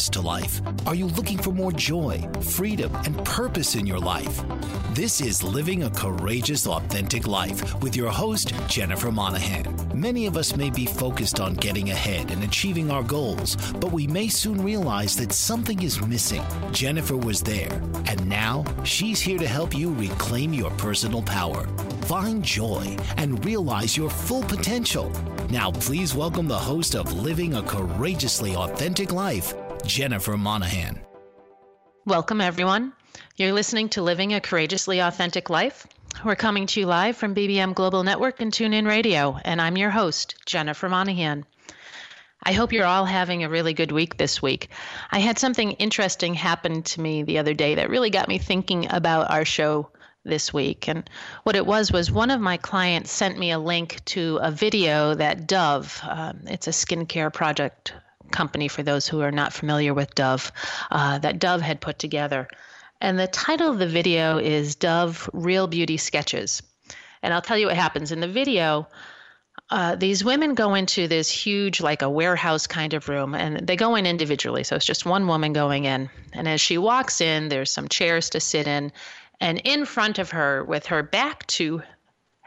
This to life? Are you looking for more joy, freedom, and purpose in your life? This is Living a Courageous, Authentic Life with your host, Jennifer Monahan. Many of us may be focused on getting ahead and achieving our goals, but we may soon realize that something is missing. Jennifer was there, and now she's here to help you reclaim your personal power, find joy, and realize your full potential. Now, please welcome the host of Living a Courageously Authentic Life, Jennifer Monahan. Welcome, everyone. You're listening to Living a Courageously Authentic Life. We're coming to you live from BBM Global Network and TuneIn Radio, and I'm your host, Jennifer Monahan. I hope you're all having a really good week this week. I had something interesting happen to me the other day that really got me thinking about our show this week. And what it was was one of my clients sent me a link to a video that Dove, um, it's a skincare project company for those who are not familiar with Dove, uh, that Dove had put together. And the title of the video is Dove Real Beauty Sketches. And I'll tell you what happens in the video. Uh, these women go into this huge, like a warehouse kind of room, and they go in individually. So it's just one woman going in. And as she walks in, there's some chairs to sit in, and in front of her, with her back to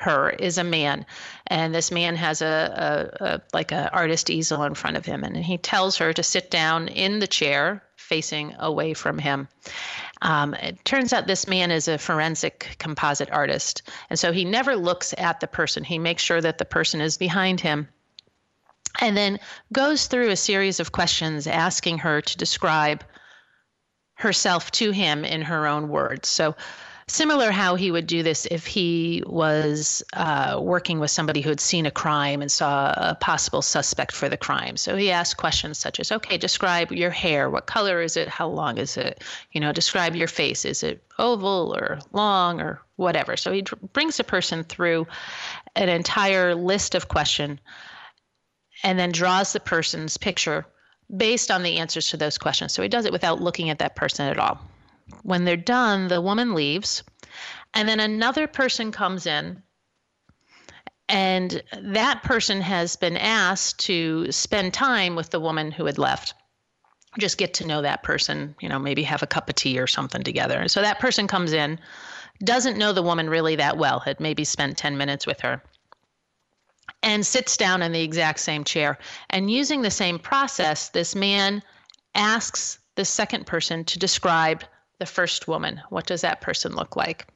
her, is a man. And this man has a, a, a like an artist easel in front of him. And he tells her to sit down in the chair facing away from him. Um, it turns out this man is a forensic composite artist. And so he never looks at the person, he makes sure that the person is behind him. And then goes through a series of questions asking her to describe herself to him in her own words. So, similar how he would do this if he was uh, working with somebody who had seen a crime and saw a possible suspect for the crime. So he asked questions such as, "Okay, describe your hair. What color is it? How long is it? You know, describe your face. Is it oval or long or whatever?" So he brings a person through an entire list of question and then draws the person's picture based on the answers to those questions. So he does it without looking at that person at all. When they're done, the woman leaves, and then another person comes in. And that person has been asked to spend time with the woman who had left. Just get to know that person, you know, maybe have a cup of tea or something together. And so that person comes in, doesn't know the woman really that well, had maybe spent 10 minutes with her and sits down in the exact same chair. And using the same process, this man asks the second person to describe the first woman. What does that person look like?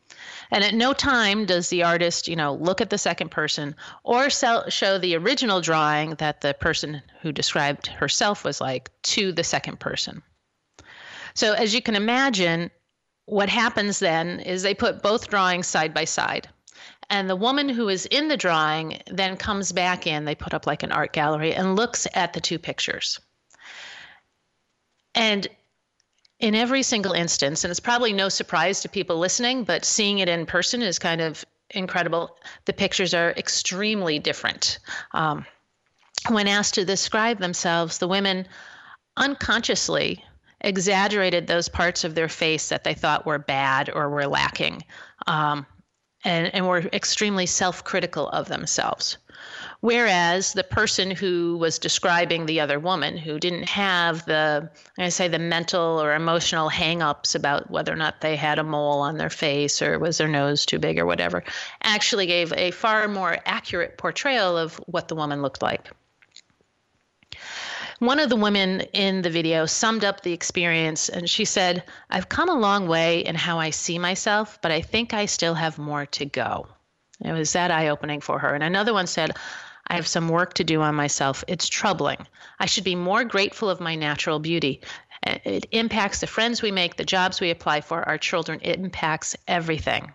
And at no time does the artist, you know, look at the second person or sell, show the original drawing that the person who described herself was like to the second person. So as you can imagine, what happens then is they put both drawings side by side. And the woman who is in the drawing then comes back in, they put up like an art gallery and looks at the two pictures. And in every single instance, and it's probably no surprise to people listening, but seeing it in person is kind of incredible. The pictures are extremely different. Um, when asked to describe themselves, the women unconsciously exaggerated those parts of their face that they thought were bad or were lacking. Um, and, and were extremely self critical of themselves. Whereas the person who was describing the other woman, who didn't have the, I say, the mental or emotional hangups about whether or not they had a mole on their face or was their nose too big or whatever, actually gave a far more accurate portrayal of what the woman looked like. One of the women in the video summed up the experience and she said, I've come a long way in how I see myself, but I think I still have more to go. It was that eye opening for her. And another one said, I have some work to do on myself. It's troubling. I should be more grateful of my natural beauty. It impacts the friends we make, the jobs we apply for, our children. It impacts everything.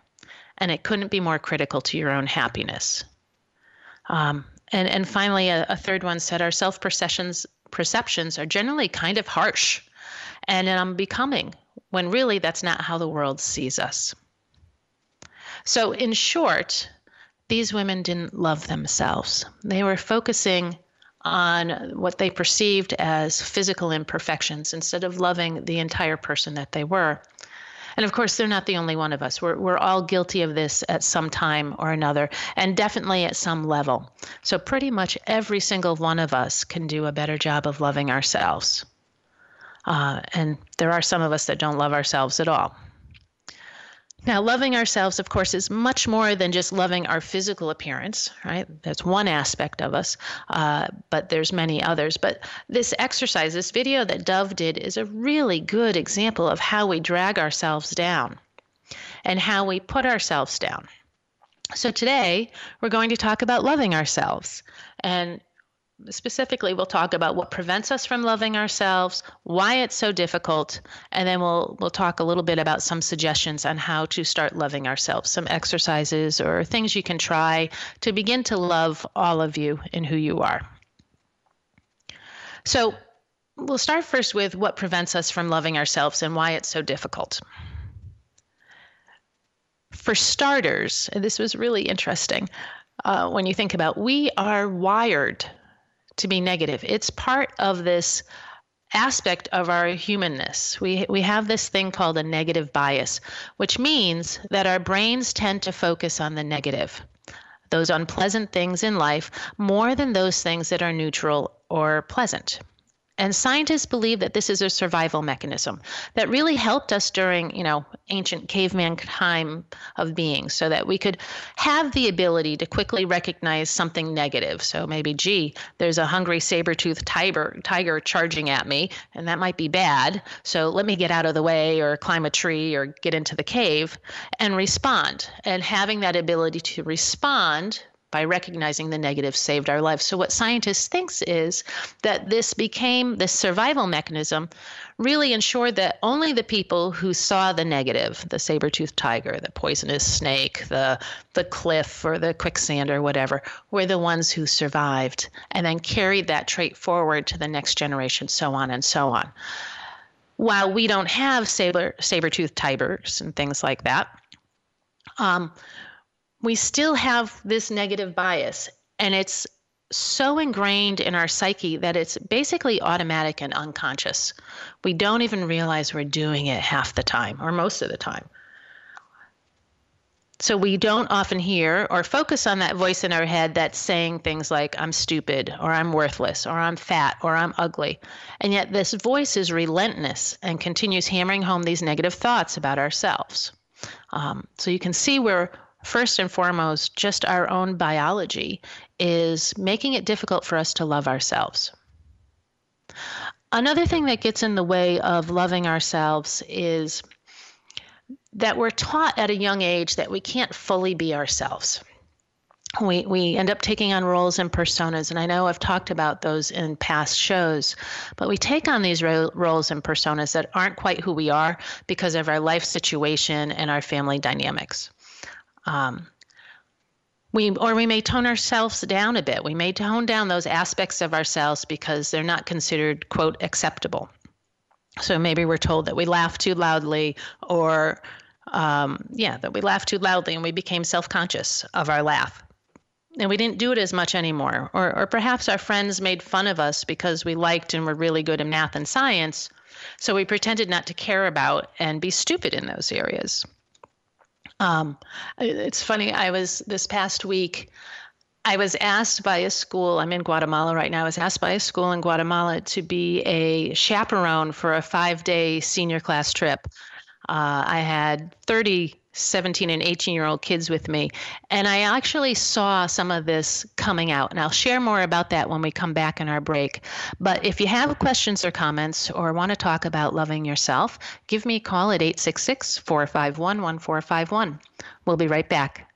And it couldn't be more critical to your own happiness. Um, and, and finally, a, a third one said, Our self perceptions perceptions are generally kind of harsh and unbecoming, when really that's not how the world sees us. So, in short, these women didn't love themselves. They were focusing on what they perceived as physical imperfections instead of loving the entire person that they were. And of course, they're not the only one of us. We're, we're all guilty of this at some time or another, and definitely at some level. So, pretty much every single one of us can do a better job of loving ourselves. Uh, and there are some of us that don't love ourselves at all. Now, loving ourselves, of course, is much more than just loving our physical appearance, right? That's one aspect of us, uh, but there's many others. But this exercise, this video that Dove did, is a really good example of how we drag ourselves down and how we put ourselves down. So today, we're going to talk about loving ourselves. And specifically we'll talk about what prevents us from loving ourselves why it's so difficult and then we'll we'll talk a little bit about some suggestions on how to start loving ourselves some exercises or things you can try to begin to love all of you and who you are. So we'll start first with what prevents us from loving ourselves and why it's so difficult. For starters this was really interesting uh, when you think about we are wired to be negative. It's part of this aspect of our humanness. We we have this thing called a negative bias, which means that our brains tend to focus on the negative, those unpleasant things in life more than those things that are neutral or pleasant. And scientists believe that this is a survival mechanism that really helped us during, you know, ancient caveman time of being so that we could have the ability to quickly recognize something negative. So maybe, gee, there's a hungry saber-toothed tiger, tiger charging at me, and that might be bad. So let me get out of the way or climb a tree or get into the cave and respond. And having that ability to respond by recognizing the negative saved our lives. So what scientists thinks is that this became this survival mechanism really ensured that only the people who saw the negative, the saber-toothed tiger, the poisonous snake, the the cliff or the quicksand or whatever, were the ones who survived and then carried that trait forward to the next generation, so on and so on. While we don't have saber saber-toothed tigers and things like that, um, we still have this negative bias and it's so ingrained in our psyche that it's basically automatic and unconscious. We don't even realize we're doing it half the time or most of the time. So we don't often hear or focus on that voice in our head that's saying things like, I'm stupid, or I'm worthless, or I'm fat, or I'm ugly. And yet this voice is relentless and continues hammering home these negative thoughts about ourselves. Um, so you can see where first and foremost, just our own biology is making it difficult for us to love ourselves. Another thing that gets in the way of loving ourselves is that we're taught at a young age that we can't fully be ourselves. We, we end up taking on roles and personas, and I know I've talked about those in past shows, but we take on these ro- roles and personas that aren't quite who we are because of our life situation and our family dynamics. Um, we or we may tone ourselves down a bit. We may tone down those aspects of ourselves because they're not considered quote acceptable. So maybe we're told that we laugh too loudly, or um, yeah, that we laugh too loudly, and we became self-conscious of our laugh, and we didn't do it as much anymore. Or, or perhaps our friends made fun of us because we liked and were really good in math and science, so we pretended not to care about and be stupid in those areas. Um, it's funny. I was this past week. I was asked by a school. I'm in Guatemala right now. I was asked by a school in Guatemala to be a chaperone for a five-day senior class trip. Uh, I had 30 17 and 18 year old kids with me. And I actually saw some of this coming out. And I'll share more about that when we come back in our break. But if you have questions or comments or want to talk about loving yourself, give me a call at 866 451 1451. We'll be right back.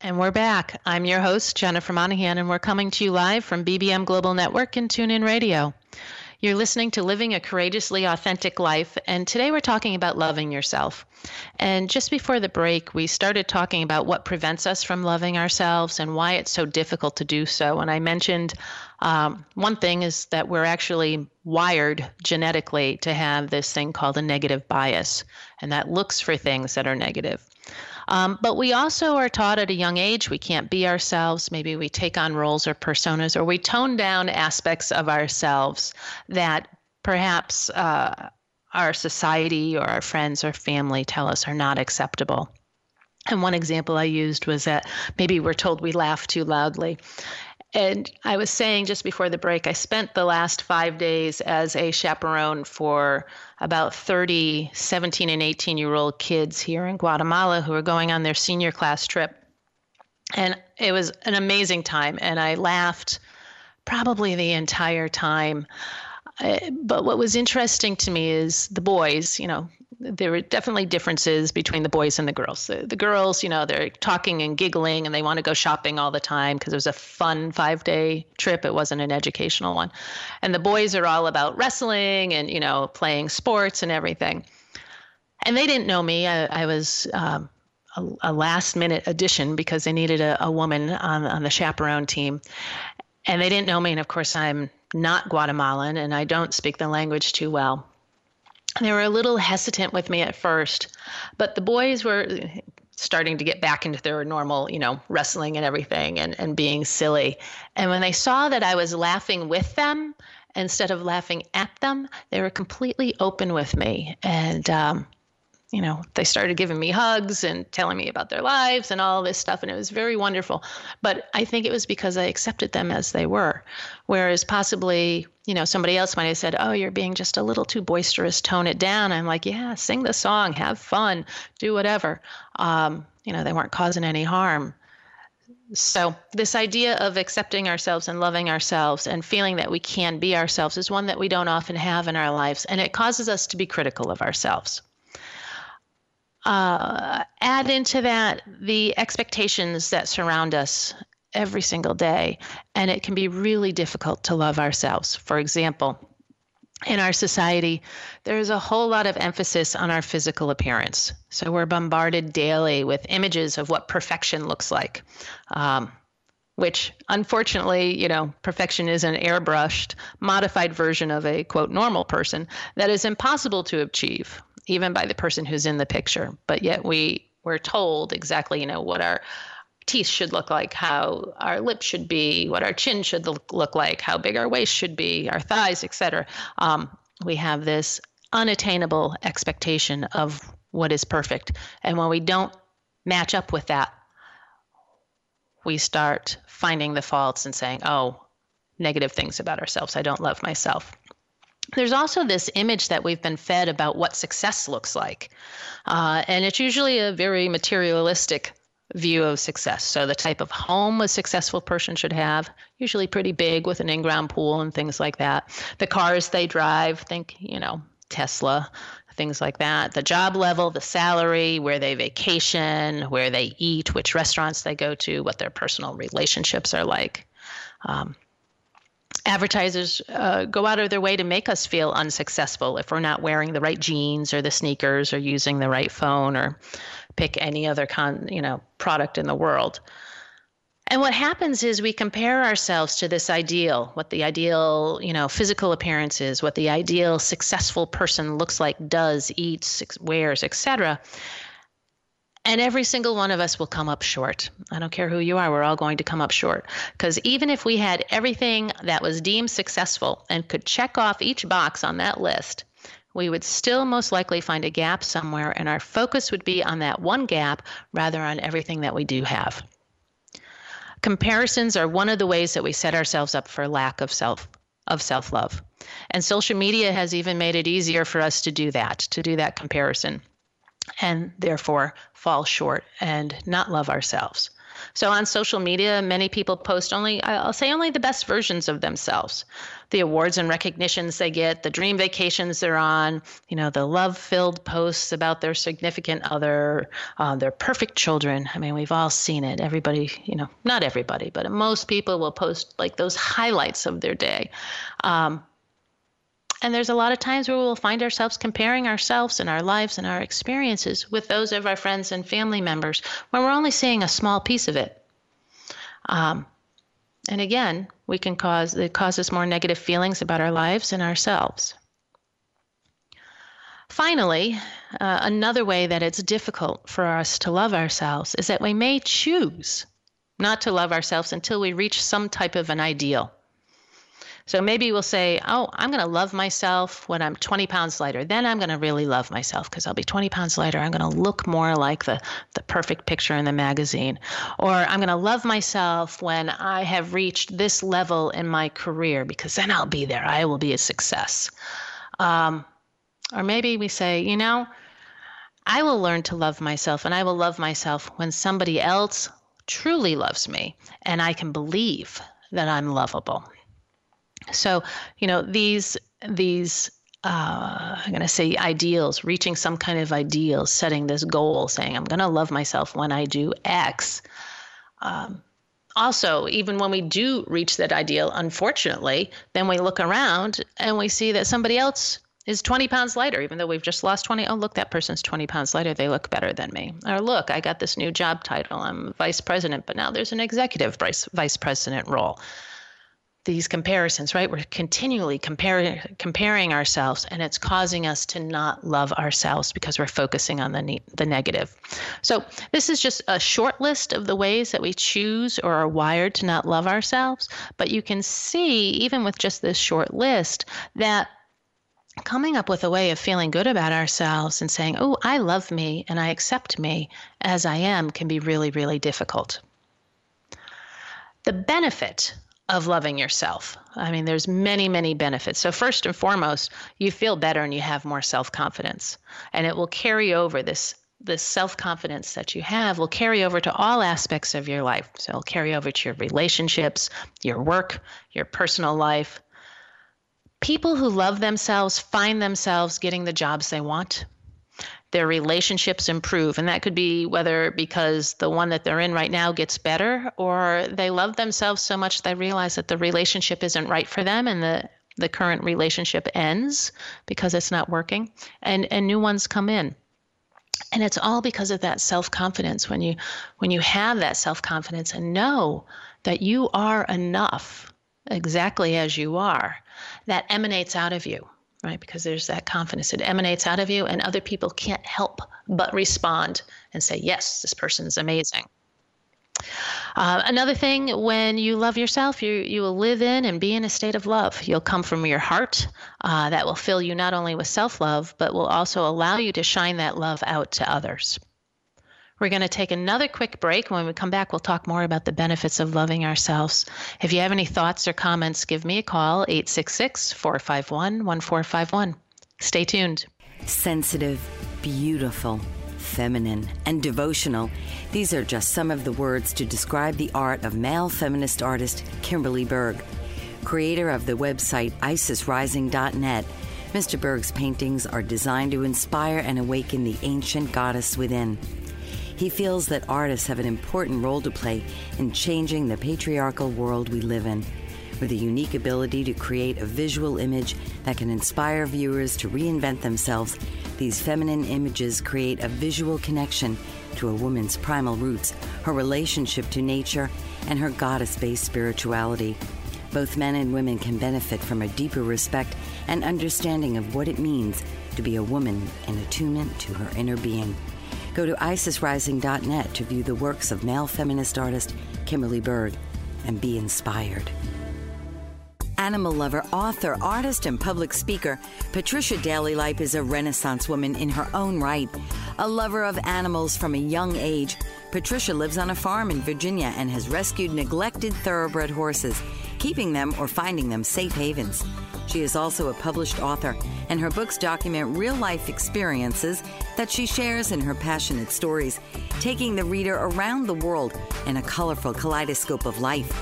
And we're back. I'm your host, Jennifer Monahan, and we're coming to you live from BBM Global Network and TuneIn Radio. You're listening to Living a Courageously Authentic Life, and today we're talking about loving yourself. And just before the break, we started talking about what prevents us from loving ourselves and why it's so difficult to do so. And I mentioned um, one thing is that we're actually wired genetically to have this thing called a negative bias, and that looks for things that are negative. Um, but we also are taught at a young age we can't be ourselves. Maybe we take on roles or personas, or we tone down aspects of ourselves that perhaps uh, our society or our friends or family tell us are not acceptable. And one example I used was that maybe we're told we laugh too loudly. And I was saying just before the break, I spent the last five days as a chaperone for about 30 17 and 18 year old kids here in Guatemala who are going on their senior class trip. And it was an amazing time. And I laughed probably the entire time. But what was interesting to me is the boys, you know, there were definitely differences between the boys and the girls. The, the girls, you know, they're talking and giggling and they want to go shopping all the time because it was a fun five day trip. It wasn't an educational one. And the boys are all about wrestling and, you know, playing sports and everything. And they didn't know me. I, I was um, a, a, last minute addition because they needed a, a woman on, on the chaperone team. And they didn't know me. And of course, I'm not Guatemalan and I don't speak the language too well they were a little hesitant with me at first, but the boys were starting to get back into their normal, you know, wrestling and everything and, and being silly. And when they saw that I was laughing with them instead of laughing at them, they were completely open with me. And um, you know, they started giving me hugs and telling me about their lives and all this stuff. And it was very wonderful. But I think it was because I accepted them as they were. Whereas possibly, you know, somebody else might have said, Oh, you're being just a little too boisterous, tone it down. I'm like, Yeah, sing the song, have fun, do whatever. Um, you know, they weren't causing any harm. So, this idea of accepting ourselves and loving ourselves and feeling that we can be ourselves is one that we don't often have in our lives. And it causes us to be critical of ourselves. Uh, add into that the expectations that surround us every single day, and it can be really difficult to love ourselves. For example, in our society, there's a whole lot of emphasis on our physical appearance. So we're bombarded daily with images of what perfection looks like. Um, which unfortunately, you know, perfection is an airbrushed, modified version of a quote normal person that is impossible to achieve, even by the person who's in the picture. But yet we we're told exactly, you know, what our teeth should look like, how our lips should be, what our chin should look, like, how big our waist should be, our thighs, etc. Um, we have this unattainable expectation of what is perfect. And when we don't match up with that, we start finding the faults and saying, oh, negative things about ourselves. I don't love myself. There's also this image that we've been fed about what success looks like. Uh, and it's usually a very materialistic view of success. So, the type of home a successful person should have, usually pretty big with an in ground pool and things like that. The cars they drive, think, you know, Tesla, things like that. The job level, the salary, where they vacation, where they eat, which restaurants they go to, what their personal relationships are like. Um, advertisers uh, go out of their way to make us feel unsuccessful if we're not wearing the right jeans or the sneakers or using the right phone or pick any other con you know product in the world and what happens is we compare ourselves to this ideal, what the ideal, you know, physical appearance is, what the ideal successful person looks like, does, eats, wears, etc. And every single one of us will come up short. I don't care who you are, we're all going to come up short. Because even if we had everything that was deemed successful and could check off each box on that list, we would still most likely find a gap somewhere, and our focus would be on that one gap rather on everything that we do have. Comparisons are one of the ways that we set ourselves up for lack of self of self-love. And social media has even made it easier for us to do that, to do that comparison and therefore fall short and not love ourselves. So on social media, many people post only, I'll say only the best versions of themselves. The awards and recognitions they get, the dream vacations they're on, you know, the love filled posts about their significant other, uh, their perfect children. I mean, we've all seen it. Everybody, you know, not everybody, but most people will post like those highlights of their day. Um, and there's a lot of times where we'll find ourselves comparing ourselves and our lives and our experiences with those of our friends and family members when we're only seeing a small piece of it. Um, and again, we can cause it causes more negative feelings about our lives and ourselves. Finally, uh, another way that it's difficult for us to love ourselves is that we may choose not to love ourselves until we reach some type of an ideal. So maybe we'll say, oh, I'm going to love myself when I'm 20 pounds lighter. Then I'm going to really love myself because I'll be 20 pounds lighter. I'm going to look more like the, the perfect picture in the magazine. Or I'm going to love myself when I have reached this level in my career because then I'll be there. I will be a success. Um, or maybe we say, you know, I will learn to love myself and I will love myself when somebody else truly loves me and I can believe that I'm lovable. So, you know, these these uh, I'm going to say ideals, reaching some kind of ideal, setting this goal, saying I'm going to love myself when I do X. Um, also, even when we do reach that ideal, unfortunately, then we look around and we see that somebody else is 20 pounds lighter, even though we've just lost 20. Oh, look, that person's 20 pounds lighter. They look better than me. Or look, I got this new job title. I'm vice president, but now there's an executive vice, vice president role these comparisons, right? We're continually comparing comparing ourselves, and it's causing us to not love ourselves because we're focusing on the ne- the negative. So this is just a short list of the ways that we choose or are wired to not love ourselves. But you can see, even with just this short list, that coming up with a way of feeling good about ourselves and saying, "Oh, I love me and I accept me as I am," can be really, really difficult. The benefit of loving yourself. I mean, there's many, many benefits. So first and foremost, you feel better and you have more self-confidence. And it will carry over this this self-confidence that you have will carry over to all aspects of your life. So it'll carry over to your relationships, your work, your personal life. People who love themselves find themselves getting the jobs they want their relationships improve. And that could be whether because the one that they're in right now gets better or they love themselves so much they realize that the relationship isn't right for them and the the current relationship ends because it's not working and and new ones come in. And it's all because of that self-confidence. When you when you have that self-confidence and know that you are enough exactly as you are that emanates out of you right because there's that confidence it emanates out of you and other people can't help but respond and say yes this person's amazing uh, another thing, when you love yourself, you you will live in and be in a state of love. You'll come from your heart. Uh, that will fill you not only with self love, but will also allow you to shine that love out to others. We're going to take another quick break. When we come back, we'll talk more about the benefits of loving ourselves. If you have any thoughts or comments, give me a call 866 451 1451. Stay tuned. Sensitive, beautiful feminine, and devotional. These are just some of the words to describe the art of male feminist artist Kimberly Berg. Creator of the website IsisRising.net, Mr. Berg's paintings are designed to inspire and awaken the ancient goddess within. He feels that artists have an important role to play in changing the patriarchal world we live in. With a unique ability to create a visual image that can inspire viewers to reinvent themselves these feminine images create a visual connection to a woman's primal roots, her relationship to nature, and her goddess based spirituality. Both men and women can benefit from a deeper respect and understanding of what it means to be a woman in attunement to her inner being. Go to isisrising.net to view the works of male feminist artist Kimberly Berg and be inspired. Animal lover, author, artist, and public speaker, Patricia Daly Lipe is a Renaissance woman in her own right. A lover of animals from a young age, Patricia lives on a farm in Virginia and has rescued neglected thoroughbred horses, keeping them or finding them safe havens. She is also a published author, and her books document real life experiences that she shares in her passionate stories, taking the reader around the world in a colorful kaleidoscope of life.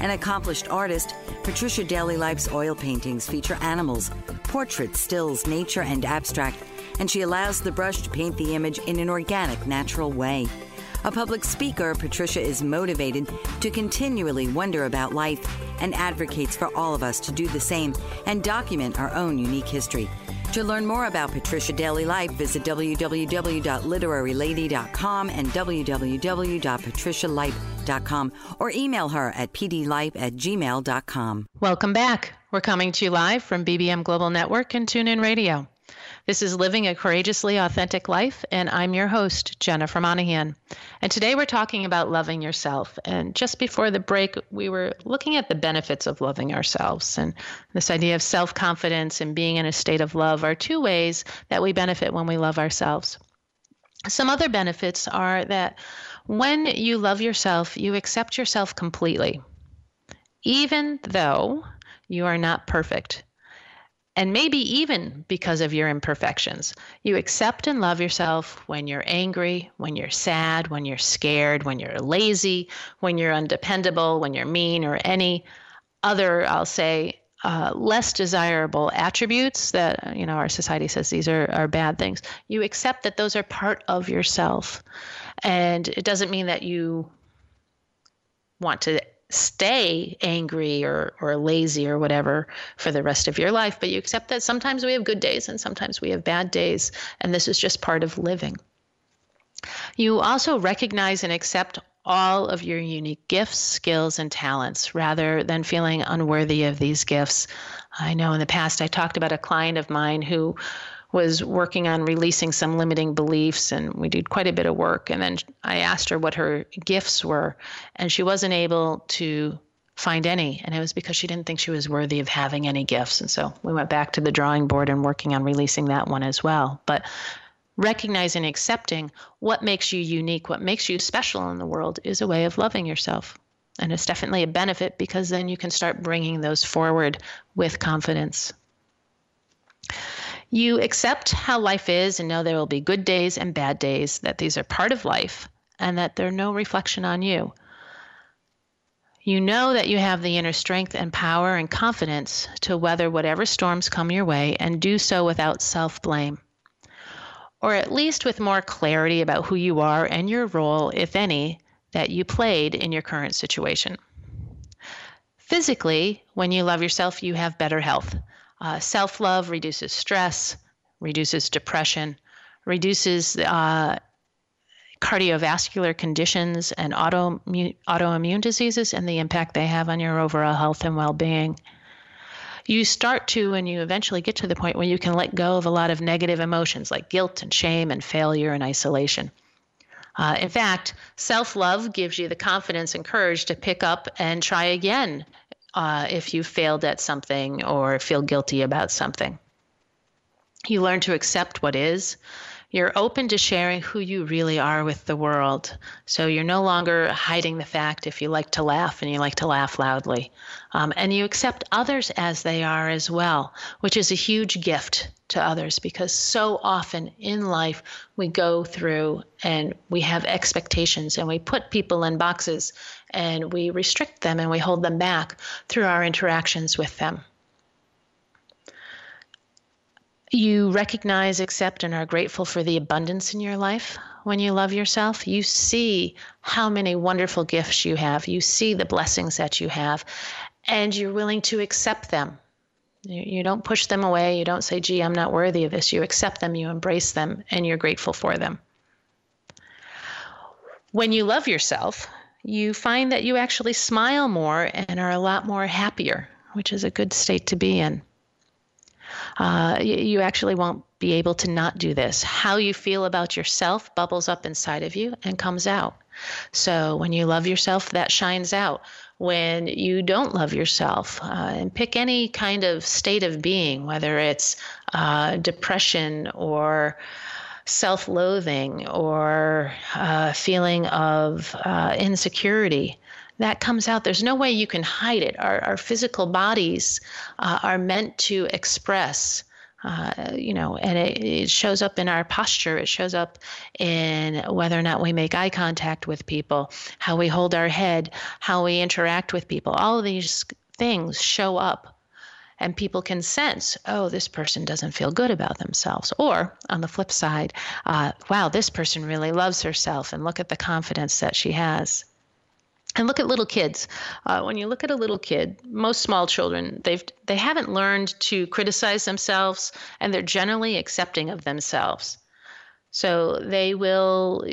An accomplished artist, Patricia Daly Lipe's oil paintings feature animals, portraits, stills, nature, and abstract, and she allows the brush to paint the image in an organic, natural way. A public speaker, Patricia is motivated to continually wonder about life and advocates for all of us to do the same and document our own unique history. To learn more about Patricia Daly Lipe, visit www.literarylady.com and www.patricialipe.com or email her at pdlipe at gmail.com. Welcome back. We're coming to you live from BBM Global Network and TuneIn Radio. This is Living a Courageously Authentic Life, and I'm your host, Jennifer Monahan. And today we're talking about loving yourself. And just before the break, we were looking at the benefits of loving ourselves. And this idea of self confidence and being in a state of love are two ways that we benefit when we love ourselves. Some other benefits are that when you love yourself, you accept yourself completely, even though you are not perfect and maybe even because of your imperfections. You accept and love yourself when you're angry, when you're sad, when you're scared, when you're lazy, when you're undependable, when you're mean, or any other, I'll say, uh, less desirable attributes that you know our society says these are, are bad things you accept that those are part of yourself and it doesn't mean that you want to stay angry or, or lazy or whatever for the rest of your life, but you accept that sometimes we have good days and sometimes we have bad days, and this is just part of living. You also recognize and accept all of your unique gifts, skills, and talents rather than feeling unworthy of these gifts. I know in the past I talked about a client of mine who was working on releasing some limiting beliefs and we did quite a bit of work. And then i asked her what her gifts were and she wasn't able to find any. And it was because she didn't think she was worthy of having any gifts. And so we went back to the drawing board and working on releasing that one as well. But recognizing and accepting what makes you unique what makes you special in the world is a way of loving yourself. And it's definitely a benefit because then you can start bringing those forward with confidence you accept how life is and know there will be good days and bad days, that these are part of life, and that they're no reflection on you. You know that you have the inner strength and power and confidence to weather whatever storms come your way and do so without self blame, or at least with more clarity about who you are and your role, if any, that you played in your current situation. Physically, when you love yourself, you have better health. Uh, Self love reduces stress, reduces depression, reduces uh, cardiovascular conditions and auto, autoimmune diseases and the impact they have on your overall health and well being. You start to, and you eventually get to the point where you can let go of a lot of negative emotions like guilt and shame and failure and isolation. Uh, in fact, self love gives you the confidence and courage to pick up and try again uh, if you failed at something or feel guilty about something. You learn to accept what is. You're open to sharing who you really are with the world. So you're no longer hiding the fact if you like to laugh and you like to laugh loudly. Um, and you accept others as they are as well, which is a huge gift to others because so often in life we go through and we have expectations and we put people in boxes and we restrict them and we hold them back through our interactions with them you recognize, accept, and are grateful for the abundance in your life when you love yourself. You see how many wonderful gifts you have, you see the blessings that you have, and you're willing to accept them. You, don't push them away. You don't say, gee, I'm not worthy of this. You accept them, you embrace them, and you're grateful for them. When you love yourself, you find that you actually smile more and are a lot more happier, which is a good state to be in uh, you actually won't be able to not do this. How you feel about yourself bubbles up inside of you and comes out. So when you love yourself, that shines out. When you don't love yourself, uh, and pick any kind of state of being, whether it's uh, depression or self loathing or uh, feeling of uh, insecurity, that comes out. There's no way you can hide it. Our, our physical bodies uh, are meant to express. Uh, you know, and it, it, shows up in our posture. It shows up in whether or not we make eye contact with people, how we hold our head, how we interact with people. All of these things show up, and people can sense, oh, this person doesn't feel good about themselves. Or on the flip side, uh, wow, this person really loves herself, and look at the confidence that she has. And look at little kids. Uh, when you look at a little kid, most small children, they've they haven't learned to criticize themselves, and they're generally accepting of themselves. So they will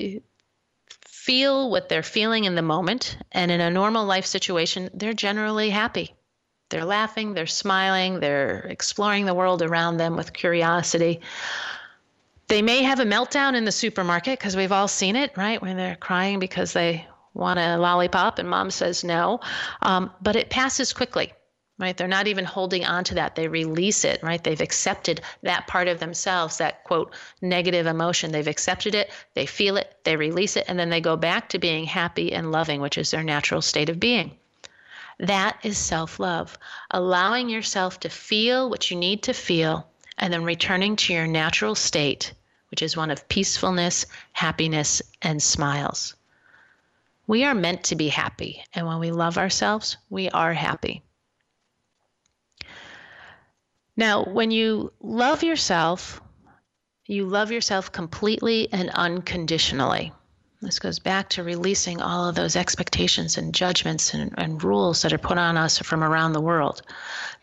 feel what they're feeling in the moment, and in a normal life situation, they're generally happy. They're laughing, they're smiling, they're exploring the world around them with curiosity. They may have a meltdown in the supermarket because we've all seen it, right? When they're crying because they want a lollipop and mom says no. Um, but it passes quickly right? They're not even holding on to that. They release it right? They've accepted that part of themselves that quote negative emotion. They've accepted it they feel it they release it and then they go back to being happy and loving which is their natural state of being. That is self-love allowing yourself to feel what you need to feel and then returning to your natural state which is one of peacefulness happiness and smiles we are meant to be happy. And when we love ourselves, we are happy. Now, when you love yourself, you love yourself completely and unconditionally. This goes back to releasing all of those expectations and judgments and, and rules that are put on us from around the world.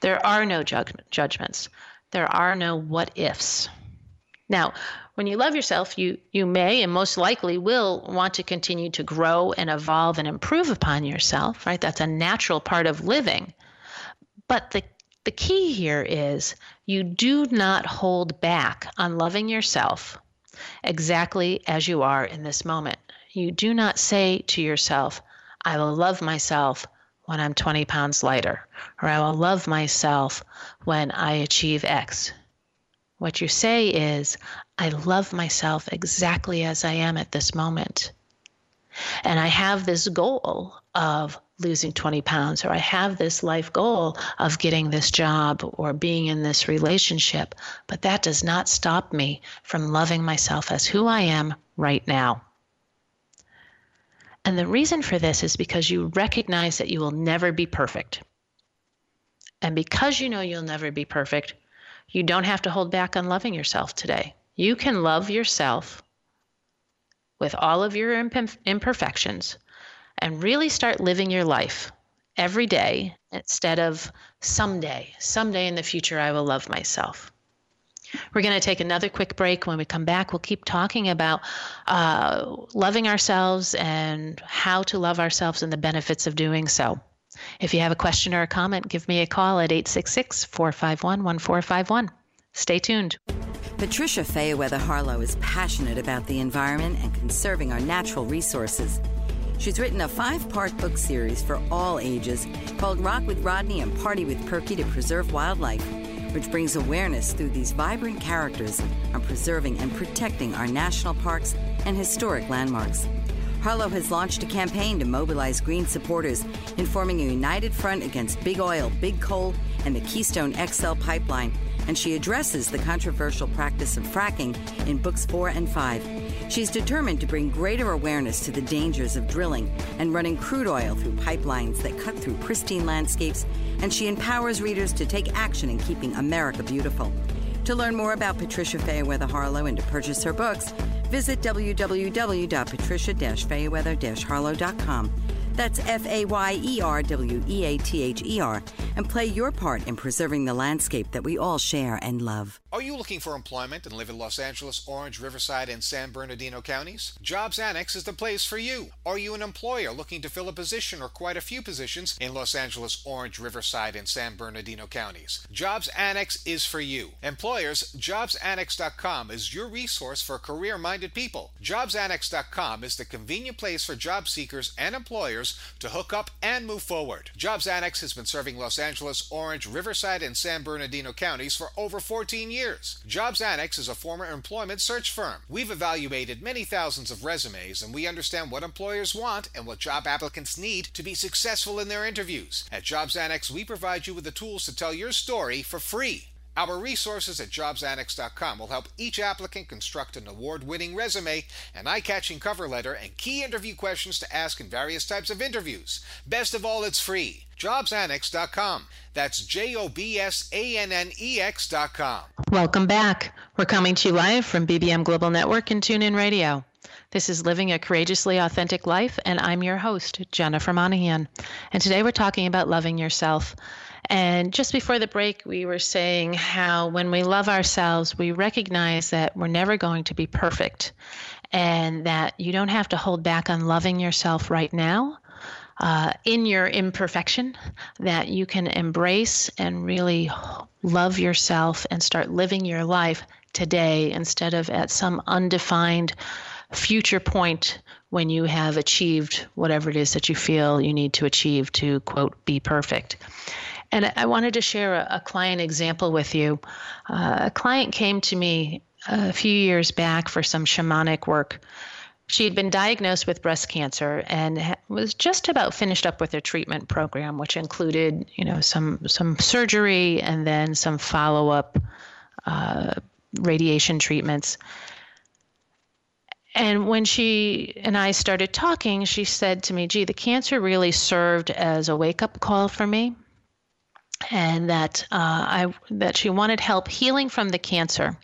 There are no judgment, judgments, there are no what ifs. Now, when you love yourself, you you may and most likely will want to continue to grow and evolve and improve upon yourself, right? That's a natural part of living. But the the key here is you do not hold back on loving yourself exactly as you are in this moment. You do not say to yourself, I will love myself when I'm 20 pounds lighter, or I will love myself when I achieve X. What you say is, I love myself exactly as I am at this moment. And I have this goal of losing 20 pounds, or I have this life goal of getting this job or being in this relationship. But that does not stop me from loving myself as who I am right now. And the reason for this is because you recognize that you will never be perfect. And because you know you'll never be perfect, you don't have to hold back on loving yourself today. You can love yourself with all of your imperfections and really start living your life every day instead of someday. Someday in the future, I will love myself. We're going to take another quick break. When we come back, we'll keep talking about uh, loving ourselves and how to love ourselves and the benefits of doing so. If you have a question or a comment, give me a call at 866 451 1451. Stay tuned. Patricia Fayerweather Harlow is passionate about the environment and conserving our natural resources. She's written a five part book series for all ages called Rock with Rodney and Party with Perky to Preserve Wildlife which brings awareness through these vibrant characters on preserving and protecting our national parks and historic landmarks. Harlow has launched a campaign to mobilize green supporters in forming a united front against big oil, big coal, and the Keystone XL pipeline, and she addresses the controversial practice of fracking in books 4 and 5. She's determined to bring greater awareness to the dangers of drilling and running crude oil through pipelines that cut through pristine landscapes and she empowers readers to take action in keeping America beautiful. To learn more about Patricia Fayerweather Harlow and to purchase her books, visit www.patricia-fayerweather-harlow.com. That's F A Y E R W E A T H E R, and play your part in preserving the landscape that we all share and love. Are you looking for employment and live in Los Angeles, Orange, Riverside, and San Bernardino counties? Jobs Annex is the place for you. Are you an employer looking to fill a position or quite a few positions in Los Angeles, Orange, Riverside, and San Bernardino counties? Jobs Annex is for you. Employers, jobsannex.com is your resource for career minded people. Jobsannex.com is the convenient place for job seekers and employers to hook up and move forward. Jobs Annex has been serving Los Angeles, Orange, Riverside, and San Bernardino counties for over 14 years. Jobs Annex is a former employment search firm. We've evaluated many thousands of resumes and we understand what employers want and what job applicants need to be successful in their interviews. At Jobs Annex, we provide you with the tools to tell your story for free. Our resources at jobsannex.com will help each applicant construct an award winning resume, an eye catching cover letter, and key interview questions to ask in various types of interviews. Best of all, it's free. Jobsannex.com. That's J O B S A N N E X.com. Welcome back. We're coming to you live from BBM Global Network and TuneIn Radio. This is Living a Courageously Authentic Life, and I'm your host, Jennifer Monahan. And today we're talking about loving yourself. And just before the break, we were saying how when we love ourselves, we recognize that we're never going to be perfect and that you don't have to hold back on loving yourself right now. Uh, in your imperfection, that you can embrace and really love yourself and start living your life today instead of at some undefined future point when you have achieved whatever it is that you feel you need to achieve to, quote, be perfect. And I wanted to share a, a client example with you. Uh, a client came to me a few years back for some shamanic work. She had been diagnosed with breast cancer and was just about finished up with her treatment program, which included, you know, some some surgery and then some follow up uh, radiation treatments. And when she and I started talking, she said to me, "Gee, the cancer really served as a wake up call for me." And that uh, I that she wanted help healing from the cancer.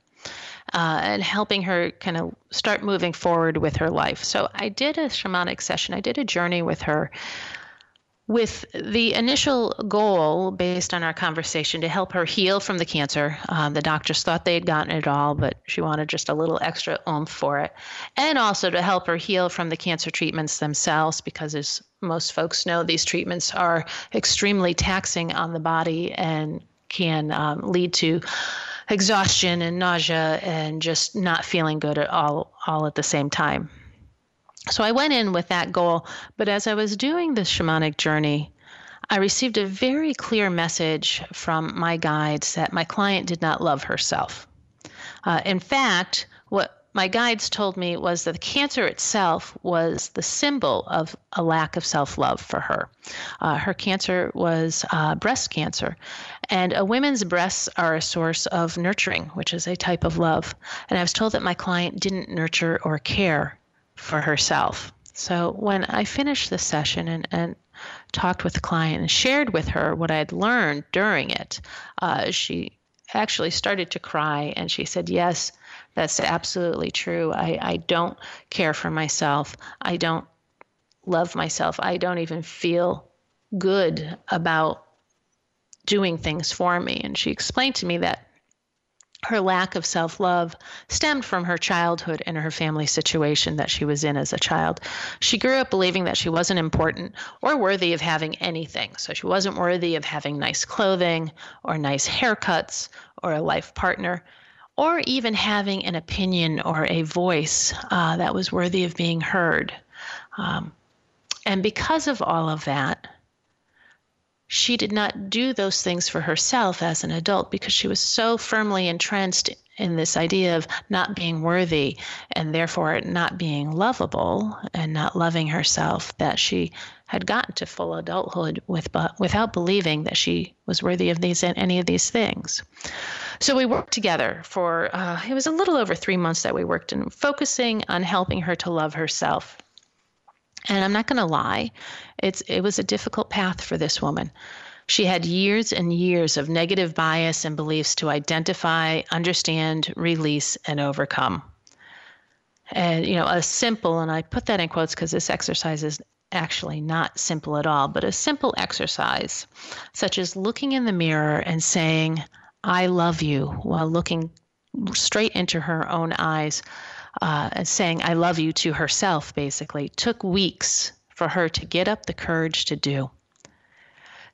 Uh, and helping her kind of start moving forward with her life. So I did a shamanic session. I did a journey with her with the initial goal, based on our conversation, to help her heal from the cancer. Um, the doctors thought they had gotten it all, but she wanted just a little extra oomph for it. And also to help her heal from the cancer treatments themselves, because as most folks know, these treatments are extremely taxing on the body and can um, lead to exhaustion and nausea and just not feeling good at all all at the same time. So I went in with that goal. But as I was doing this shamanic journey, I received a very clear message from my guides that my client did not love herself. Uh, in fact, what my guides told me was that the cancer itself was the symbol of a lack of self love for her. Uh, her cancer was uh, breast cancer, and a woman's breasts are a source of nurturing, which is a type of love. And I was told that my client didn't nurture or care for herself. So when I finished the session and, and talked with the client and shared with her what I had learned during it, uh, she actually started to cry and she said, Yes, that's absolutely true. I, I don't care for myself. I don't love myself. I don't even feel good about doing things for me. And she explained to me that her lack of self love stemmed from her childhood and her family situation that she was in as a child. She grew up believing that she wasn't important or worthy of having anything. So she wasn't worthy of having nice clothing or nice haircuts or a life partner or even having an opinion or a voice uh, that was worthy of being heard. Um, and because of all of that, she did not do those things for herself as an adult because she was so firmly entrenched in this idea of not being worthy and therefore not being lovable and not loving herself that she had gotten to full adulthood with without believing that she was worthy of these any of these things. So we worked together for uh, it was a little over three months that we worked in focusing on helping her to love herself and I'm not going to lie, it's it was a difficult path for this woman. She had years and years of negative bias and beliefs to identify, understand, release, and overcome. And you know, a simple, and I put that in quotes because this exercise is actually not simple at all, but a simple exercise, such as looking in the mirror and saying, I love you, while looking straight into her own eyes uh, saying I love you to herself, basically, took weeks for her to get up the courage to do.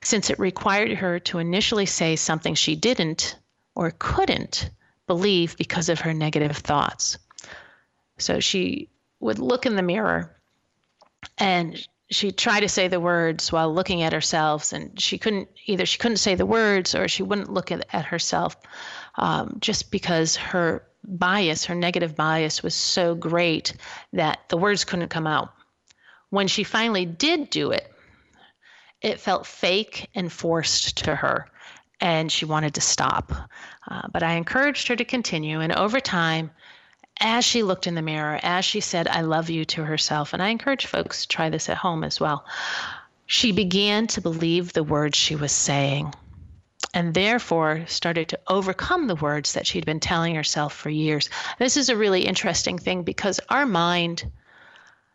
Since it required her to initially say something she didn't or couldn't believe because of her negative thoughts. So she would look in the mirror and she'd try to say the words while looking at herself and she couldn't either she couldn't say the words or she wouldn't look at, at herself um, just because her bias, her negative bias was so great that the words couldn't come out. When she finally did do it, it felt fake and forced to her, and she wanted to stop. Uh, but I encouraged her to continue, and over time, as she looked in the mirror, as she said, I love you to herself, and I encourage folks to try this at home as well, she began to believe the words she was saying and therefore started to overcome the words that she'd been telling herself for years. This is a really interesting thing because our mind,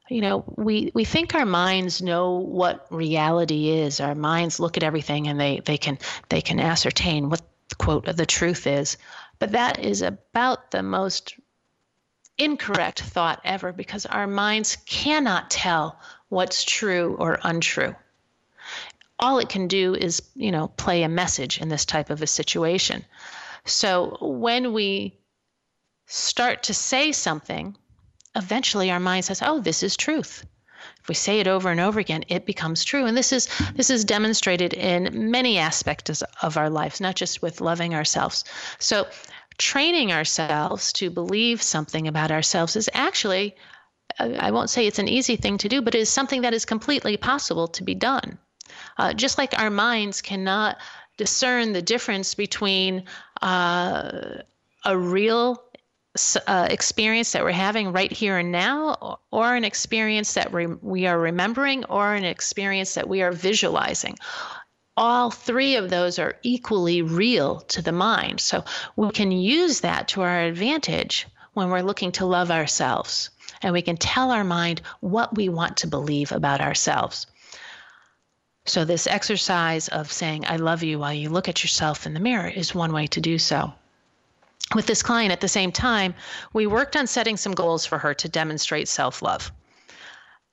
you know, we, we think our minds know what reality is. Our minds look at everything and they, they can they can ascertain what quote of the truth is. But that is about the most incorrect thought ever because our minds cannot tell what's true or untrue all it can do is, you know, play a message in this type of a situation. So when we start to say something, eventually our mind says, "Oh, this is truth." If we say it over and over again, it becomes true. And this is this is demonstrated in many aspects of our lives, not just with loving ourselves. So training ourselves to believe something about ourselves is actually I won't say it's an easy thing to do, but it is something that is completely possible to be done. Uh, just like our minds cannot discern the difference between uh, a real uh, experience that we're having right here and now, or an experience that re- we are remembering, or an experience that we are visualizing. All three of those are equally real to the mind. So we can use that to our advantage when we're looking to love ourselves. And we can tell our mind what we want to believe about ourselves. So, this exercise of saying, I love you while you look at yourself in the mirror is one way to do so. With this client at the same time, we worked on setting some goals for her to demonstrate self love.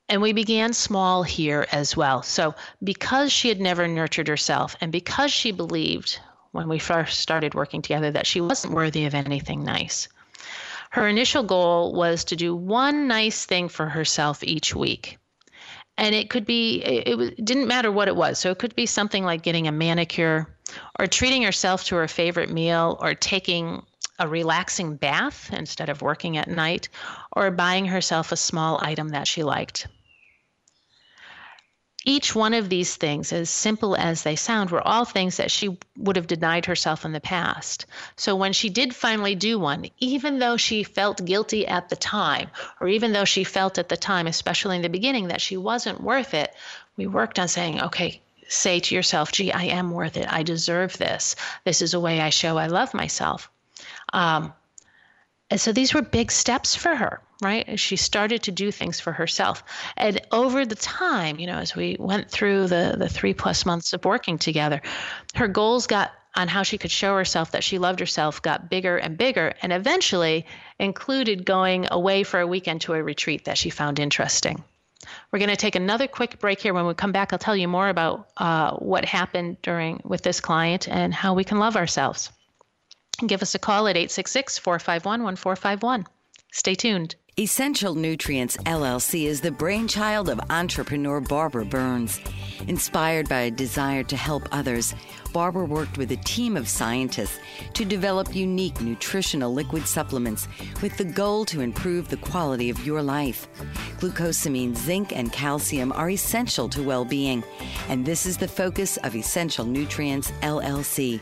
And we began small here as well. So, because she had never nurtured herself and because she believed when we first started working together that she wasn't worthy of anything nice, her initial goal was to do one nice thing for herself each week and it could be it, it, didn't matter what it was. So it could be something like getting a manicure or treating herself to her favorite meal or taking a relaxing bath instead of working at night or buying herself a small item that she liked each one of these things, as simple as they sound, were all things that she would have denied herself in the past. So when she did finally do one, even though she felt guilty at the time, or even though she felt at the time, especially in the beginning, that she wasn't worth it, we worked on saying, okay, say to yourself, gee, I am worth it. I deserve this. This is a way I show I love myself. Um, And so these were big steps for her, right? She started to do things for herself. And over the time, you know, as we went through the, the three plus months of working together, her goals got on how she could show herself that she loved herself got bigger and bigger, and eventually included going away for a weekend to a retreat that she found interesting. We're going to take another quick break here. When we come back, I'll tell you more about uh, what happened during with this client and how we can love ourselves. Give us a call at 866 451 1451. Stay tuned. Essential Nutrients LLC is the brainchild of entrepreneur Barbara Burns. Inspired by a desire to help others, Barbara worked with a team of scientists to develop unique nutritional liquid supplements with the goal to improve the quality of your life. Glucosamine, zinc, and calcium are essential to well being, and this is the focus of Essential Nutrients LLC.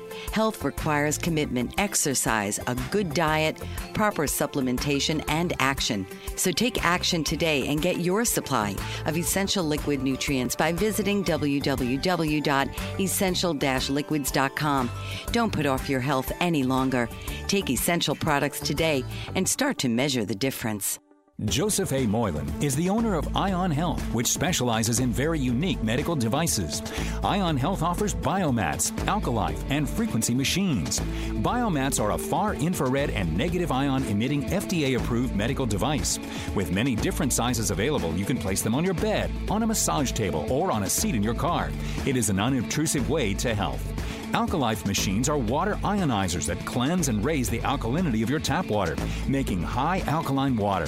Health requires commitment, exercise, a good diet, proper supplementation, and action. So take action today and get your supply of essential liquid nutrients by visiting www.essential-liquids.com. Don't put off your health any longer. Take essential products today and start to measure the difference. Joseph A. Moylan is the owner of Ion Health, which specializes in very unique medical devices. Ion Health offers biomats, alkalife, and frequency machines. Biomats are a far infrared and negative ion emitting FDA approved medical device. With many different sizes available, you can place them on your bed, on a massage table, or on a seat in your car. It is an unobtrusive way to health. Alkalife machines are water ionizers that cleanse and raise the alkalinity of your tap water, making high alkaline water.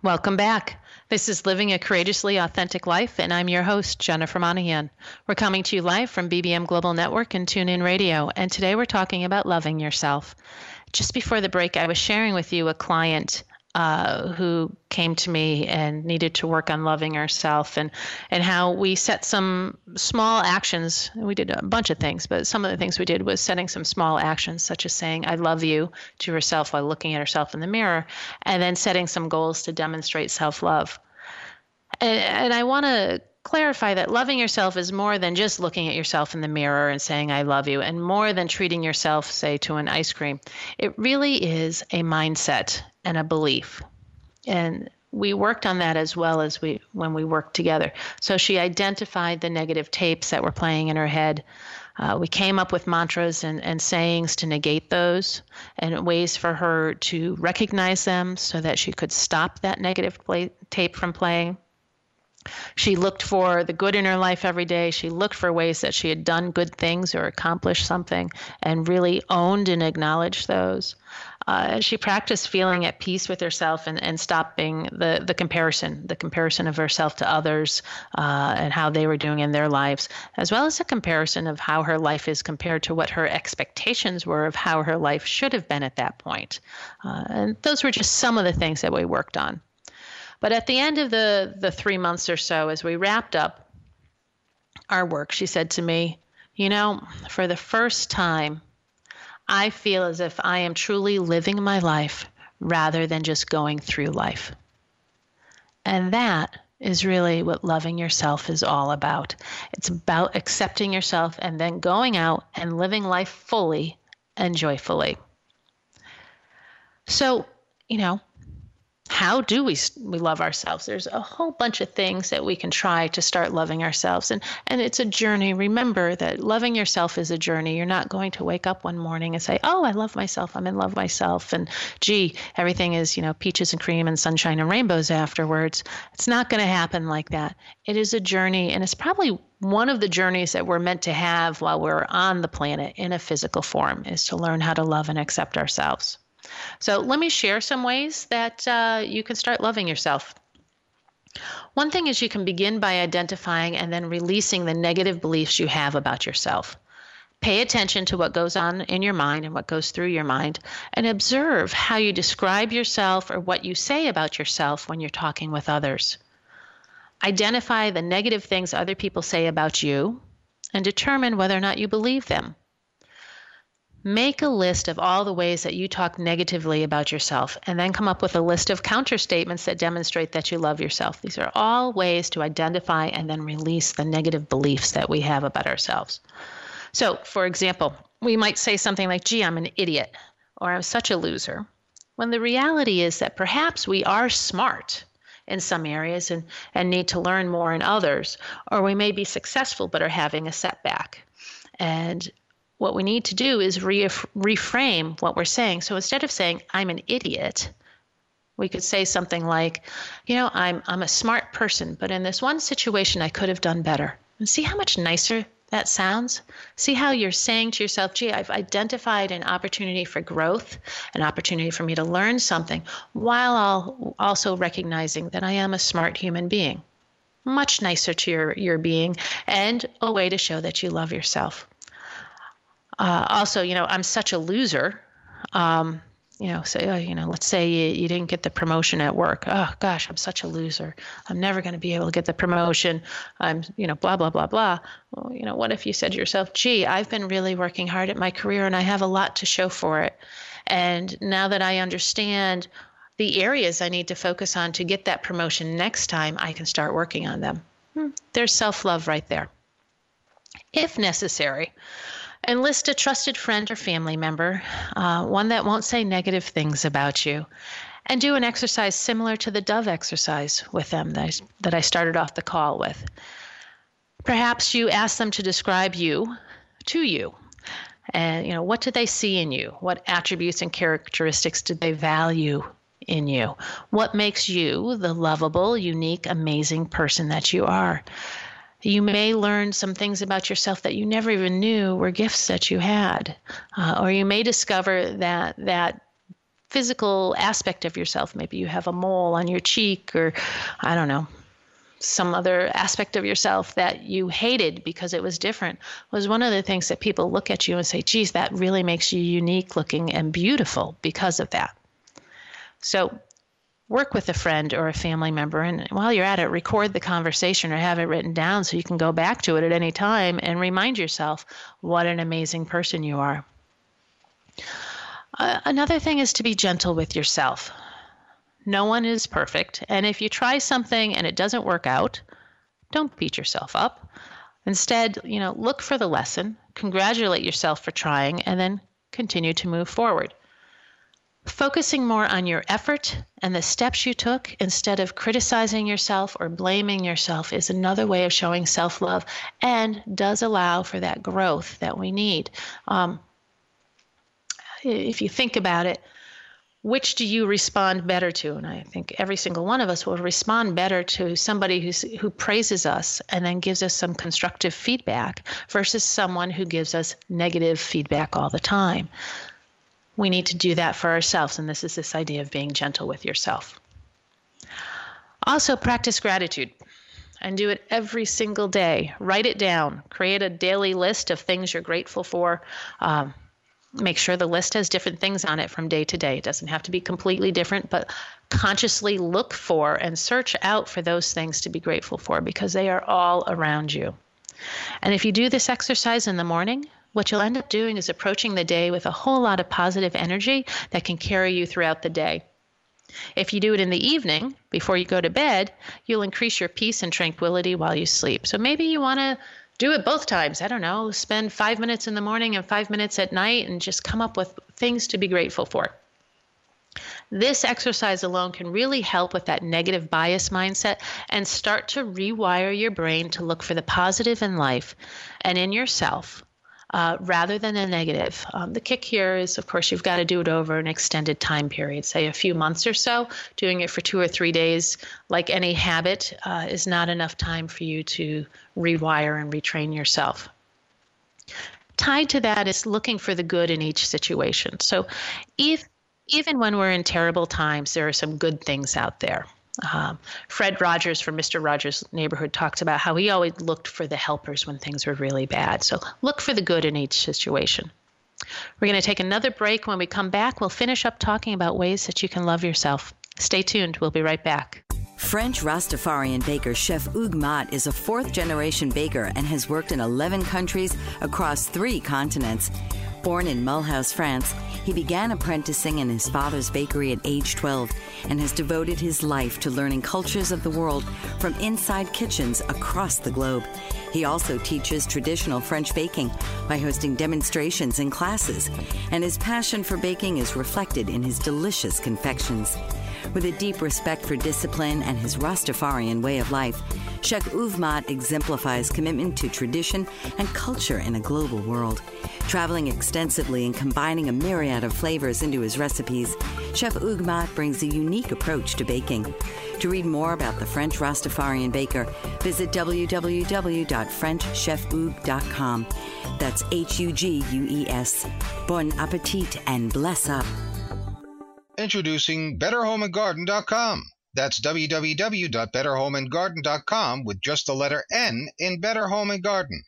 Welcome back. This is Living a Courageously Authentic Life, and I'm your host, Jennifer Monahan. We're coming to you live from BBM Global Network and TuneIn Radio, and today we're talking about loving yourself. Just before the break, I was sharing with you a client uh, who came to me and needed to work on loving herself and and how we set some small actions. We did a bunch of things but some of the things we did was setting some small actions such as saying i love you to herself while looking at herself in the mirror and then setting some goals to demonstrate self-love. And, and i want to clarify that loving yourself is more than just looking at yourself in the mirror and saying, I love you, and more than treating yourself, say, to an ice cream. It really is a mindset and a belief. And we worked on that as well as we when we worked together. So she identified the negative tapes that were playing in her head. Uh, we came up with mantras and, and sayings to negate those and ways for her to recognize them so that she could stop that negative play, tape from playing. She looked for the good in her life every day. She looked for ways that she had done good things or accomplished something and really owned and acknowledged those. Uh, she practiced feeling at peace with herself and, and stopping the, the comparison, the comparison of herself to others uh, and how they were doing in their lives, as well as a comparison of how her life is compared to what her expectations were of how her life should have been at that point. Uh, and those were just some of the things that we worked on. But at the end of the, the three months or so, as we wrapped up our work, she said to me, You know, for the first time, I feel as if I am truly living my life rather than just going through life. And that is really what loving yourself is all about. It's about accepting yourself and then going out and living life fully and joyfully. So, you know, how do we we love ourselves? There's a whole bunch of things that we can try to start loving ourselves and and it's a journey. Remember that loving yourself is a journey. You're not going to wake up one morning and say oh i love myself. I'm in love myself. And gee everything is you know peaches and cream and sunshine and rainbows afterwards. It's not going to happen like that. It is a journey and it's probably one of the journeys that we're meant to have while we're on the planet in a physical form is to learn how to love and accept ourselves So, let me share some ways that uh, you can start loving yourself. One thing is you can begin by identifying and then releasing the negative beliefs you have about yourself. Pay attention to what goes on in your mind and what goes through your mind, and observe how you describe yourself or what you say about yourself when you're talking with others. Identify the negative things other people say about you and determine whether or not you believe them. Make a list of all the ways that you talk negatively about yourself and then come up with a list of counter statements that demonstrate that you love yourself. These are all ways to identify and then release the negative beliefs that we have about ourselves. So, for example, we might say something like, gee, I'm an idiot, or I'm such a loser, when the reality is that perhaps we are smart in some areas and, and need to learn more in others, or we may be successful but are having a setback. And what we need to do is re- reframe what we're saying. So instead of saying, I'm an idiot, we could say something like, you know, I'm, I'm a smart person, but in this one situation, I could have done better. And see how much nicer that sounds? See how you're saying to yourself, gee, I've identified an opportunity for growth, an opportunity for me to learn something, while also recognizing that I am a smart human being. Much nicer to your, your being, and a way to show that you love yourself. Uh, also, you know, I'm such a loser. Um, you know, say, oh, you know, let's say you, you didn't get the promotion at work. Oh gosh, I'm such a loser. I'm never going to be able to get the promotion. I'm, you know, blah blah blah blah. Well, you know, what if you said to yourself, "Gee, I've been really working hard at my career and I have a lot to show for it. And now that I understand the areas I need to focus on to get that promotion next time, I can start working on them." Hmm, there's self-love right there. If necessary, Enlist a trusted friend or family member, uh, one that won't say negative things about you, and do an exercise similar to the dove exercise with them that I, that I started off the call with. Perhaps you ask them to describe you to you. And you know, what do they see in you? What attributes and characteristics do they value in you? What makes you the lovable, unique, amazing person that you are? You may learn some things about yourself that you never even knew were gifts that you had. Uh, or you may discover that that physical aspect of yourself, maybe you have a mole on your cheek, or I don't know, some other aspect of yourself that you hated because it was different was one of the things that people look at you and say, geez, that really makes you unique looking and beautiful because of that. So work with a friend or a family member and while you're at it record the conversation or have it written down so you can go back to it at any time and remind yourself what an amazing person you are. Uh, another thing is to be gentle with yourself. No one is perfect and if you try something and it doesn't work out don't beat yourself up. Instead you know look for the lesson congratulate yourself for trying and then continue to move forward Focusing more on your effort and the steps you took instead of criticizing yourself or blaming yourself is another way of showing self love and does allow for that growth that we need. Um, if you think about it, which do you respond better to? And I think every single one of us will respond better to somebody who's, who praises us and then gives us some constructive feedback versus someone who gives us negative feedback all the time we need to do that for ourselves. And this is this idea of being gentle with yourself. Also, practice gratitude and do it every single day. Write it down. Create a daily list of things you're grateful for. Um, make sure the list has different things on it from day to day. It doesn't have to be completely different, but consciously look for and search out for those things to be grateful for because they are all around you. And if you do this exercise in the morning, what you'll end up doing is approaching the day with a whole lot of positive energy that can carry you throughout the day. If you do it in the evening, before you go to bed, you'll increase your peace and tranquility while you sleep. So maybe you want to do it both times. I don't know, spend five minutes in the morning and five minutes at night and just come up with things to be grateful for. This exercise alone can really help with that negative bias mindset and start to rewire your brain to look for the positive in life and in yourself uh, rather than a negative. Um, the kick here is, of course, you've got to do it over an extended time period, say a few months or so. Doing it for two or three days, like any habit, uh, is not enough time for you to rewire and retrain yourself. Tied to that is looking for the good in each situation. So if even when we're in terrible times, there are some good things out there. Um, Fred Rogers from Mr. Rogers' Neighborhood talks about how he always looked for the helpers when things were really bad. So look for the good in each situation. We're going to take another break. When we come back, we'll finish up talking about ways that you can love yourself. Stay tuned. We'll be right back. French Rastafarian baker Chef Mott is a fourth generation baker and has worked in 11 countries across three continents. Born in Mulhouse, France, he began apprenticing in his father's bakery at age 12 and has devoted his life to learning cultures of the world from inside kitchens across the globe. He also teaches traditional French baking by hosting demonstrations and classes, and his passion for baking is reflected in his delicious confections. With a deep respect for discipline and his Rastafarian way of life, Chef Hugues Mott exemplifies commitment to tradition and culture in a global world. Traveling extensively and combining a myriad of flavors into his recipes, Chef Mott brings a unique approach to baking. To read more about the French Rastafarian baker, visit www.frenchchefug.com. That's H U G U E S. Bon appetit and bless up. Introducing BetterHomeAndGarden.com. That's www.betterhomeandgarden.com with just the letter N in Better Home and Garden.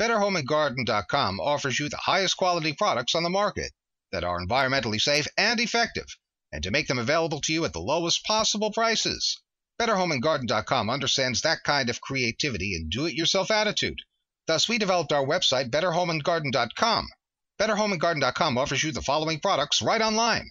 BetterHomeAndGarden.com offers you the highest quality products on the market that are environmentally safe and effective, and to make them available to you at the lowest possible prices. BetterHomeAndGarden.com understands that kind of creativity and do-it-yourself attitude. Thus, we developed our website, BetterHomeAndGarden.com. BetterHomeAndGarden.com offers you the following products right online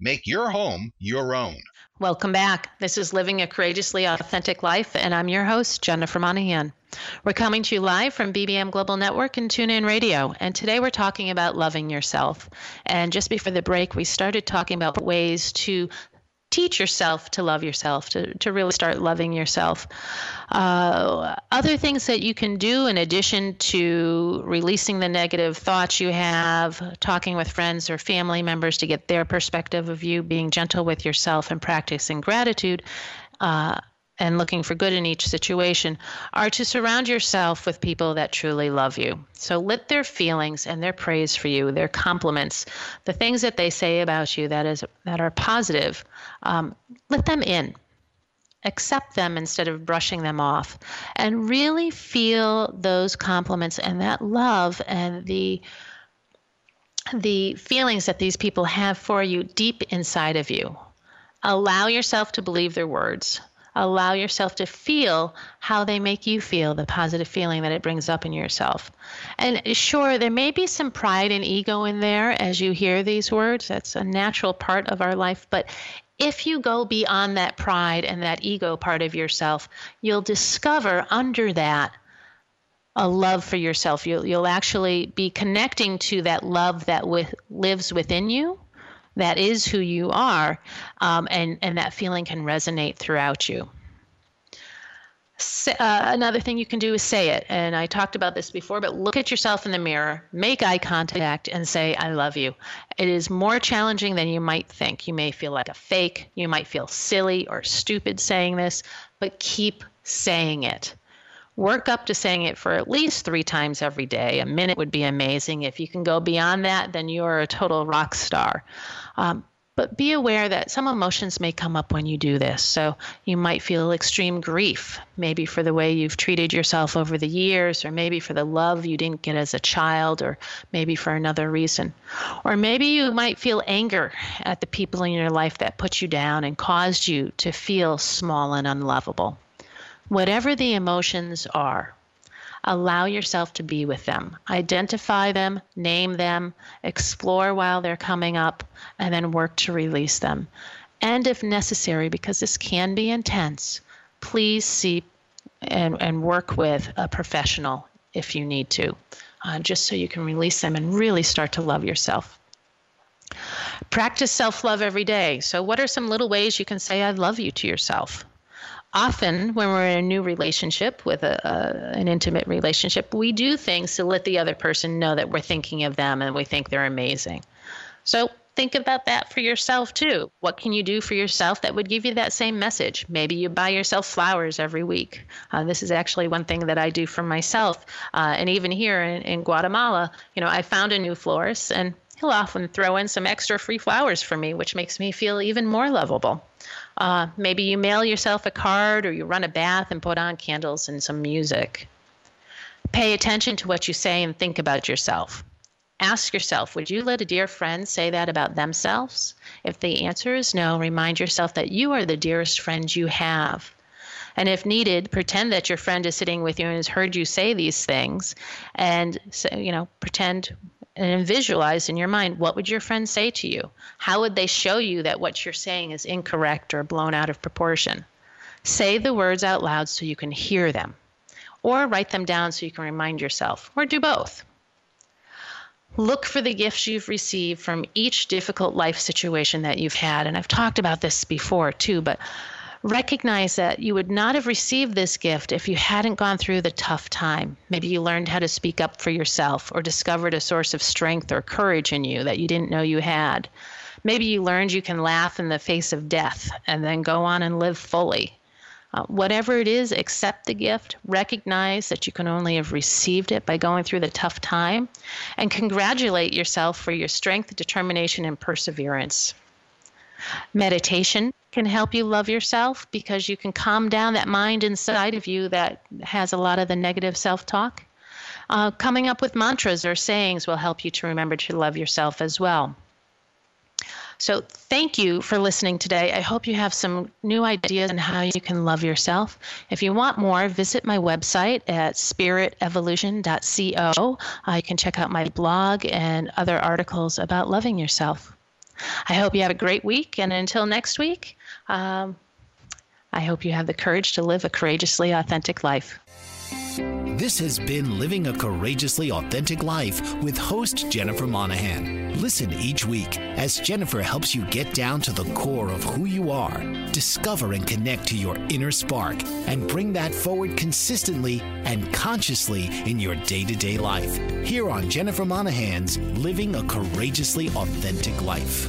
Make your home your own. Welcome back. This is Living a Courageously Authentic Life, and I'm your host, Jennifer Monahan. We're coming to you live from BBM Global Network and TuneIn Radio, and today we're talking about loving yourself. And just before the break, we started talking about ways to teach yourself to love yourself, to, to really start loving yourself. Uh, other things that you can do in addition to releasing the negative thoughts you have, talking with friends or family members to get their perspective of you, being gentle with yourself, and practicing gratitude. Uh, and looking for good in each situation are to surround yourself with people that truly love you. So let their feelings and their praise for you, their compliments, the things that they say about you that is that are positive, um, let them in. Accept them instead of brushing them off, and really feel those compliments and that love and the the feelings that these people have for you deep inside of you. Allow yourself to believe their words allow yourself to feel how they make you feel, the positive feeling that it brings up in yourself. And sure, there may be some pride and ego in there as you hear these words. That's a natural part of our life. But if you go beyond that pride and that ego part of yourself, you'll discover under that a love for yourself. You'll, you'll actually be connecting to that love that with, lives within you that is who you are, um, and and that feeling can resonate throughout you. uh, another thing you can do is say it, and I talked about this before. But look at yourself in the mirror, make eye contact, and say, "I love you." It is more challenging than you might think. You may feel like a fake, you might feel silly or stupid saying this, but keep saying it work up to saying it for at least three times every day. A minute would be amazing. If you can go beyond that, then you're a total rock star. Um, but be aware that some emotions may come up when you do this. So you might feel extreme grief, maybe for the way you've treated yourself over the years, or maybe for the love you didn't get as a child, or maybe for another reason. Or maybe you might feel anger at the people in your life that put you down and caused you to feel small and unlovable. Whatever the emotions are, allow yourself to be with them. Identify them, name them, explore while they're coming up, and then work to release them. And if necessary, because this can be intense, please see and, and work with a professional if you need to, uh, just so you can release them and really start to love yourself. Practice self love every day. So, what are some little ways you can say, I love you to yourself? Often, when we're in a new relationship with a, a, an intimate relationship, we do things to let the other person know that we're thinking of them and we think they're amazing. So, think about that for yourself too. What can you do for yourself that would give you that same message? Maybe you buy yourself flowers every week. Uh, this is actually one thing that I do for myself. Uh, and even here in, in Guatemala, you know, I found a new florist and he'll often throw in some extra free flowers for me, which makes me feel even more lovable. Uh, maybe you mail yourself a card or you run a bath and put on candles and some music. Pay attention to what you say and think about yourself. Ask yourself, would you let a dear friend say that about themselves? If the answer is no, remind yourself that you are the dearest friend you have. And if needed, pretend that your friend is sitting with you and has heard you say these things and you know, pretend and visualize in your mind what would your friend say to you? How would they show you that what you're saying is incorrect or blown out of proportion? Say the words out loud so you can hear them, or write them down so you can remind yourself, or do both. Look for the gifts you've received from each difficult life situation that you've had. And I've talked about this before too, but recognize that you would not have received this gift if you hadn't gone through the tough time. Maybe you learned how to speak up for yourself or discovered a source of strength or courage in you that you didn't know you had. Maybe you learned you can laugh in the face of death and then go on and live fully. Uh, whatever it is, accept the gift, recognize that you can only have received it by going through the tough time, and congratulate yourself for your strength, determination, and perseverance. Meditation can help you love yourself because you can calm down that mind inside of you that has a lot of the negative self talk. Uh, coming up with mantras or sayings will help you to remember to love yourself as well. So, thank you for listening today. I hope you have some new ideas on how you can love yourself. If you want more, visit my website at spiritevolution.co. Uh, you can check out my blog and other articles about loving yourself. I hope you have a great week, and until next week, um, I hope you have the courage to live a courageously authentic life. This has been Living a Courageously Authentic Life with host Jennifer Monahan. Listen each week as Jennifer helps you get down to the core of who you are, discover and connect to your inner spark, and bring that forward consistently and consciously in your day to day life. Here on Jennifer Monahan's Living a Courageously Authentic Life.